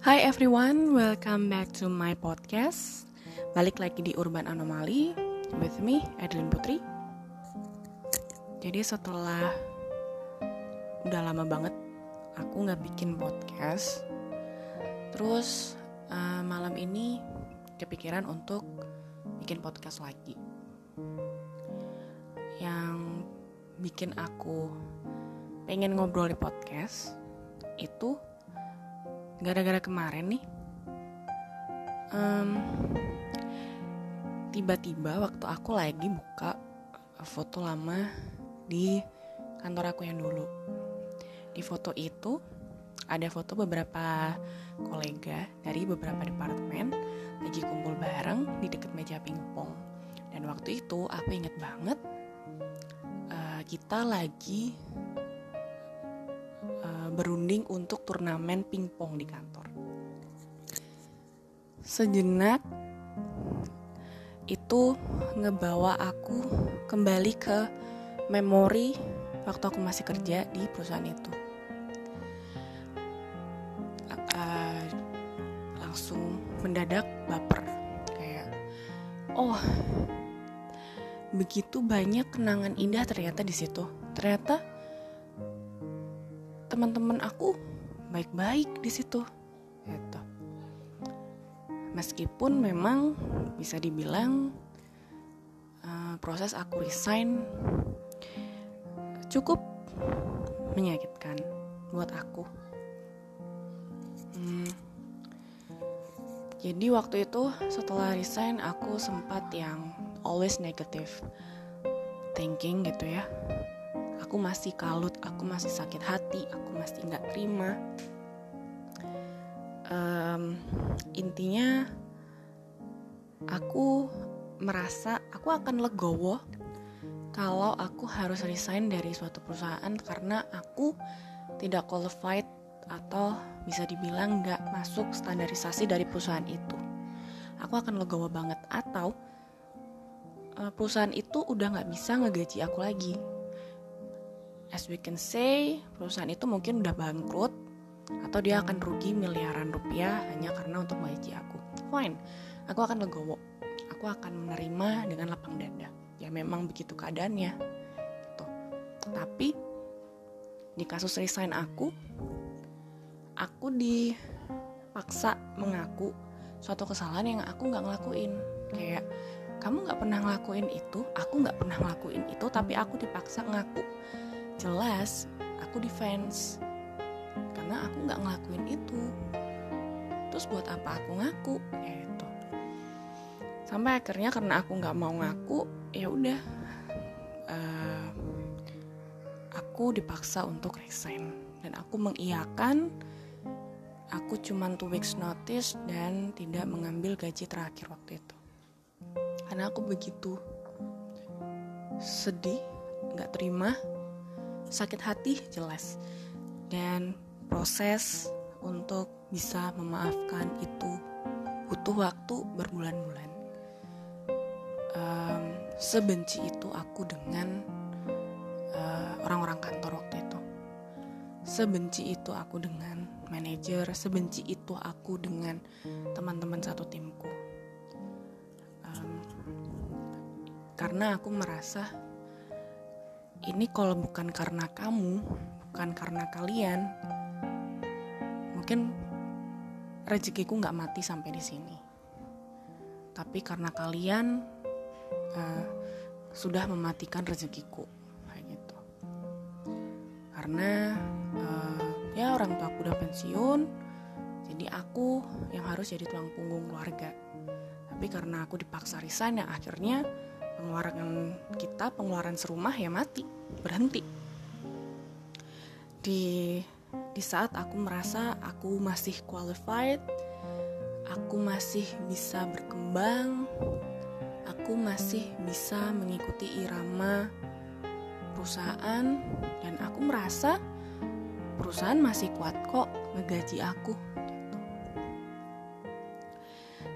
Hi everyone, welcome back to my podcast. Balik lagi di Urban Anomaly with me, Adeline Putri. Jadi setelah udah lama banget aku nggak bikin podcast, terus uh, malam ini kepikiran untuk bikin podcast lagi. Yang bikin aku pengen ngobrol di podcast itu gara-gara kemarin nih um, tiba-tiba waktu aku lagi buka foto lama di kantor aku yang dulu. Di foto itu ada foto beberapa kolega dari beberapa departemen lagi kumpul bareng di dekat meja pingpong. Dan waktu itu aku inget banget uh, kita lagi berunding untuk turnamen pingpong di kantor. Sejenak itu ngebawa aku kembali ke memori waktu aku masih kerja di perusahaan itu. Uh, langsung mendadak baper kayak oh begitu banyak kenangan indah ternyata di situ. Ternyata teman-teman aku baik-baik di situ gitu. Meskipun memang bisa dibilang uh, proses aku resign cukup menyakitkan buat aku. Hmm, jadi waktu itu setelah resign aku sempat yang always negative thinking gitu ya aku masih kalut, aku masih sakit hati, aku masih nggak terima. Um, intinya aku merasa aku akan legowo kalau aku harus resign dari suatu perusahaan karena aku tidak qualified atau bisa dibilang nggak masuk standarisasi dari perusahaan itu. Aku akan legowo banget atau uh, perusahaan itu udah nggak bisa ngegaji aku lagi as we can say perusahaan itu mungkin udah bangkrut atau dia akan rugi miliaran rupiah hanya karena untuk menggaji aku. Fine aku akan legowo. Aku akan menerima dengan lapang dada. Ya memang begitu keadaannya. Gitu. Tapi di kasus resign aku aku dipaksa mengaku suatu kesalahan yang aku nggak ngelakuin. Kayak kamu nggak pernah ngelakuin itu aku nggak pernah ngelakuin itu tapi aku dipaksa ngaku jelas aku defense. Karena aku nggak ngelakuin itu. Terus buat apa aku ngaku? Itu sampai akhirnya karena aku nggak mau ngaku ya udah uh, aku dipaksa untuk resign. Dan aku mengiyakan aku cuman two weeks notice dan tidak mengambil gaji terakhir waktu itu. Karena aku begitu sedih nggak terima sakit hati jelas. Dan proses untuk bisa memaafkan itu butuh waktu berbulan-bulan. Um, sebenci itu aku dengan orang orang-orang kantor waktu itu. Sebenci itu aku dengan manajer sebenci itu aku dengan teman-teman satu timku. Um, karena aku merasa ini kalau bukan karena kamu, bukan karena kalian, mungkin rezekiku nggak mati sampai di sini. Tapi karena kalian uh, sudah mematikan rezekiku, kayak gitu. Karena uh, ya orang tua aku udah pensiun, jadi aku yang harus jadi tulang punggung keluarga. Tapi karena aku dipaksa resign, ya akhirnya pengeluaran kita pengeluaran serumah ya mati berhenti. Di di saat aku merasa aku masih qualified aku masih bisa berkembang aku masih bisa mengikuti irama perusahaan dan aku merasa perusahaan masih kuat kok ngegaji aku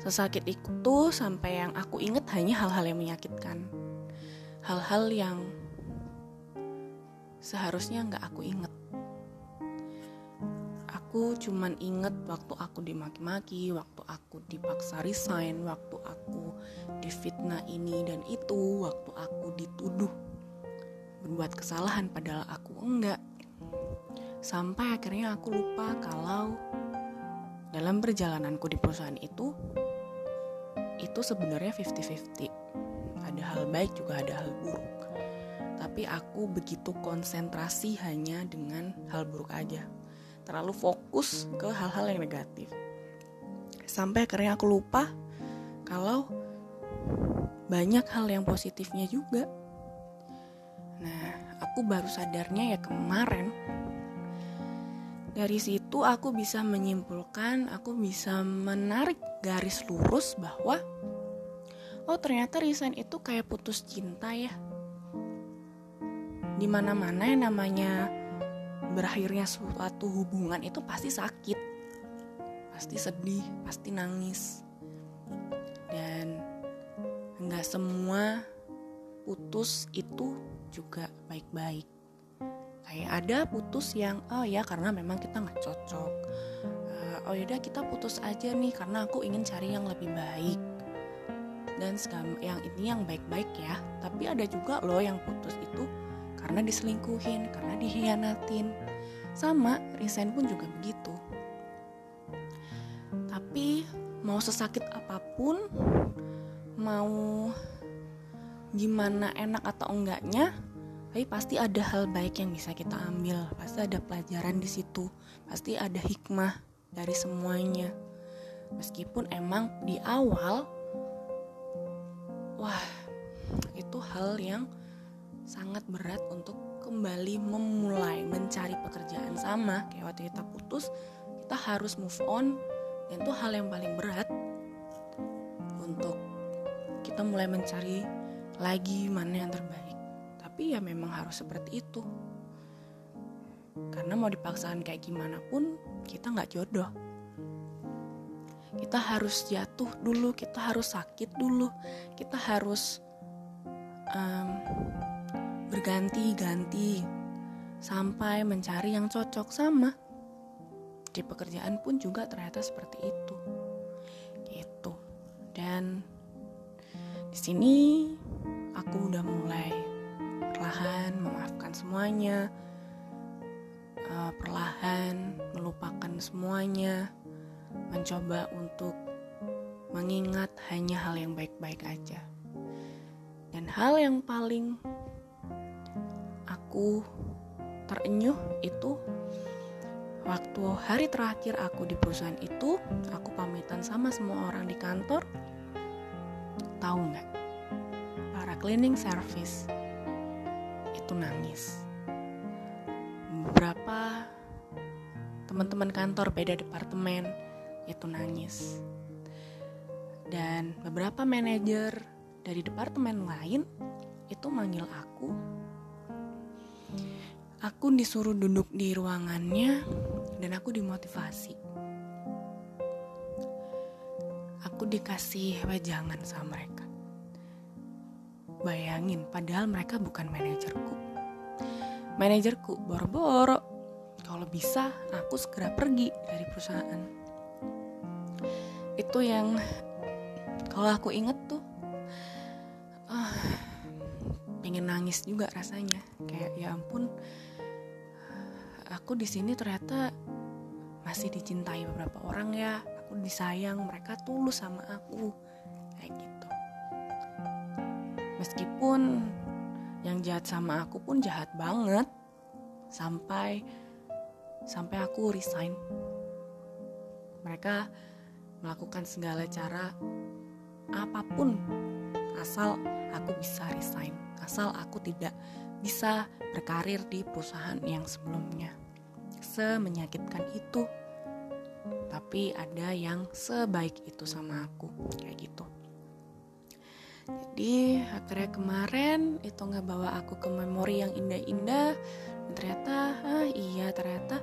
Sesakit itu sampai yang aku inget hanya hal-hal yang menyakitkan. Hal-hal yang seharusnya nggak aku inget. Aku cuman inget waktu aku dimaki-maki, waktu aku dipaksa resign, waktu aku difitnah ini dan itu, waktu aku dituduh berbuat kesalahan padahal aku enggak. Sampai akhirnya aku lupa kalau dalam perjalananku di perusahaan itu itu sebenarnya 50-50. Ada hal baik juga ada hal buruk. Tapi aku begitu konsentrasi hanya dengan hal buruk aja terlalu fokus ke hal-hal yang negatif sampai akhirnya aku lupa kalau banyak hal yang positifnya juga nah aku baru sadarnya ya kemarin dari situ aku bisa menyimpulkan aku bisa menarik garis lurus bahwa oh ternyata resign itu kayak putus cinta ya. Di mana-mana yang namanya berakhirnya suatu hubungan itu pasti sakit pasti sedih pasti nangis. Dan nggak semua putus itu juga baik-baik kayak ada putus yang oh ya karena memang kita nggak cocok uh, oh yaudah kita putus aja nih karena aku ingin cari yang lebih baik dan yang ini yang baik-baik ya tapi ada juga loh yang putus itu karena diselingkuhin, karena dihianatin. Sama, resign pun juga begitu. Tapi mau sesakit apa pun, mau gimana enak atau enggaknya, tapi pasti ada hal baik yang bisa kita ambil. Pasti ada pelajaran di situ, pasti ada hikmah dari semuanya. Meskipun emang di awal, wah, itu hal yang sangat berat untuk kembali memulai mencari pekerjaan sama kayak waktu kita putus kita harus move on dan itu hal yang paling berat untuk kita mulai mencari lagi mana yang terbaik tapi ya memang harus seperti itu karena mau dipaksakan kayak gimana pun kita nggak jodoh kita harus jatuh dulu kita harus sakit dulu kita harus um, berganti-ganti sampai mencari yang cocok sama. Di pekerjaan pun juga ternyata seperti itu. Gitu. Dan di sini aku udah mulai perlahan memaafkan semuanya. Uh, perlahan melupakan semuanya. Mencoba untuk mengingat hanya hal yang baik-baik aja. Dan hal yang paling aku terenyuh itu waktu hari terakhir aku di perusahaan itu aku pamitan sama semua orang di kantor tahu nggak para cleaning service nangis beberapa teman-teman kantor beda departemen itu nangis dan beberapa manajer dari departemen lain itu manggil aku Aku disuruh duduk di ruangannya dan aku dimotivasi. Aku dikasih wejangan sama mereka. Bayangin, padahal mereka bukan manajerku. Manajerku boro-boro. Kalau bisa, aku segera pergi dari perusahaan. Itu yang kalau aku inget tuh, uh, pengen nangis juga rasanya. Kayak ya ampun, aku di sini ternyata masih dicintai beberapa orang ya aku disayang mereka tulus sama aku kayak gitu meskipun yang jahat sama aku pun jahat banget sampai sampai aku resign mereka melakukan segala cara apa pun asal aku bisa resign asal aku tidak bisa berkarir di perusahaan yang sebelumnya. Semenyakitkan itu, tapi ada yang sebaik itu sama aku, kayak gitu. Jadi akhirnya kemarin itu nggak bawa aku ke memori yang indah-indah. Ternyata, ah iya ternyata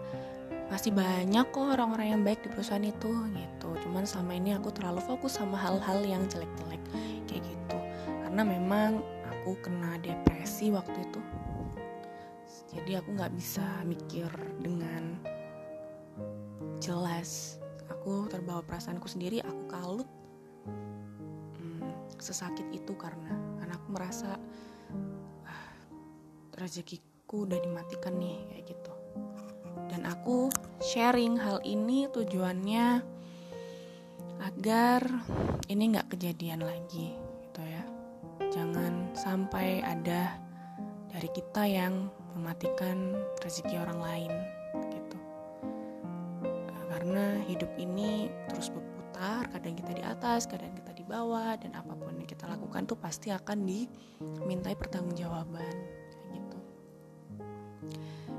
masih banyak kok orang-orang yang baik di perusahaan itu gitu. Cuman selama ini aku terlalu fokus sama hal-hal yang jelek-jelek kayak gitu. Karena memang aku kena depresi waktu itu jadi aku nggak bisa mikir dengan jelas aku terbawa perasaanku sendiri aku kalut sesakit itu karena karena merasa ah, rezekiku udah dimatikan nih kayak gitu. Dan aku sharing hal ini tujuannya agar ini nggak kejadian lagi gitu ya. Jangan sampai ada dari kita yang mematikan rezeki orang lain gitu. Karena hidup ini terus berputar kadang kita di atas kadang kita di bawah dan apa pun lakukan tuh pasti akan dimintai pertanggungjawaban gitu.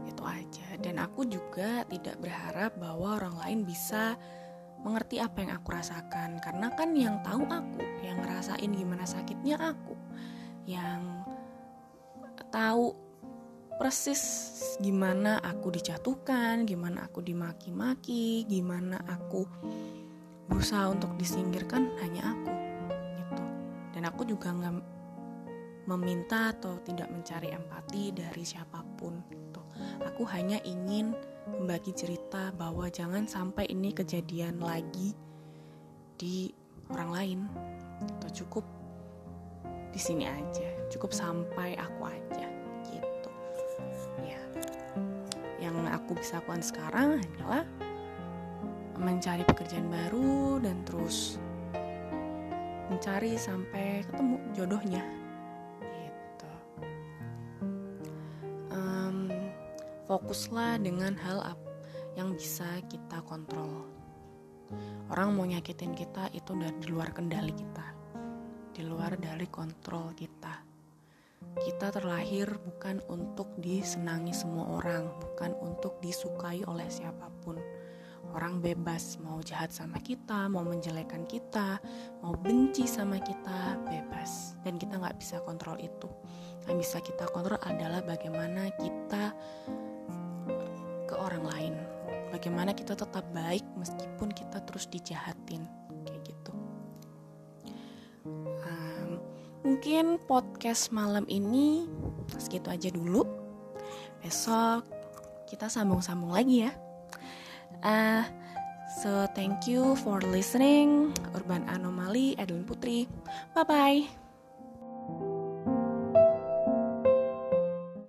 Itu aja. Dan aku juga tidak berharap bahwa orang lain bisa mengerti apa yang aku rasakan. Karena kan yang tahu aku yang ngerasain gimana sakitnya aku. Yang tahu persis gimana aku dijatuhkan, gimana aku dimaki-maki, gimana aku berusaha untuk disingkirkan hanya aku aku juga nggak meminta atau tidak mencari empati dari siapa pun gitu. Aku hanya ingin membagi cerita bahwa jangan sampai ini kejadian lagi di orang lain. Itu cukup di sini aja cukup sampai aku aja gitu ya yang aku bisa lakukan sekarang hanyalah mencari pekerjaan baru dan terus mencari sampai ketemu jodohnya gitu um, fokuslah dengan hal yang bisa kita kontrol orang mau nyakitin kita itu dari luar kendali kita di luar dari kontrol kita. Kita terlahir bukan untuk disenangi semua orang, bukan untuk disukai oleh siapa pun. Orang bebas mau jahat sama kita, mau menjelekan kita, mau benci sama kita, bebas. Dan kita nggak bisa kontrol itu. Yang bisa kita kontrol adalah bagaimana kita ke orang lain. Bagaimana kita tetap baik meskipun kita terus dijahatin Mungkin podcast malam ini segitu aja dulu. Besok kita sambung-sambung lagi ya. Uh, so thank you for listening. Urban Anomali Adeline Putri. Bye bye.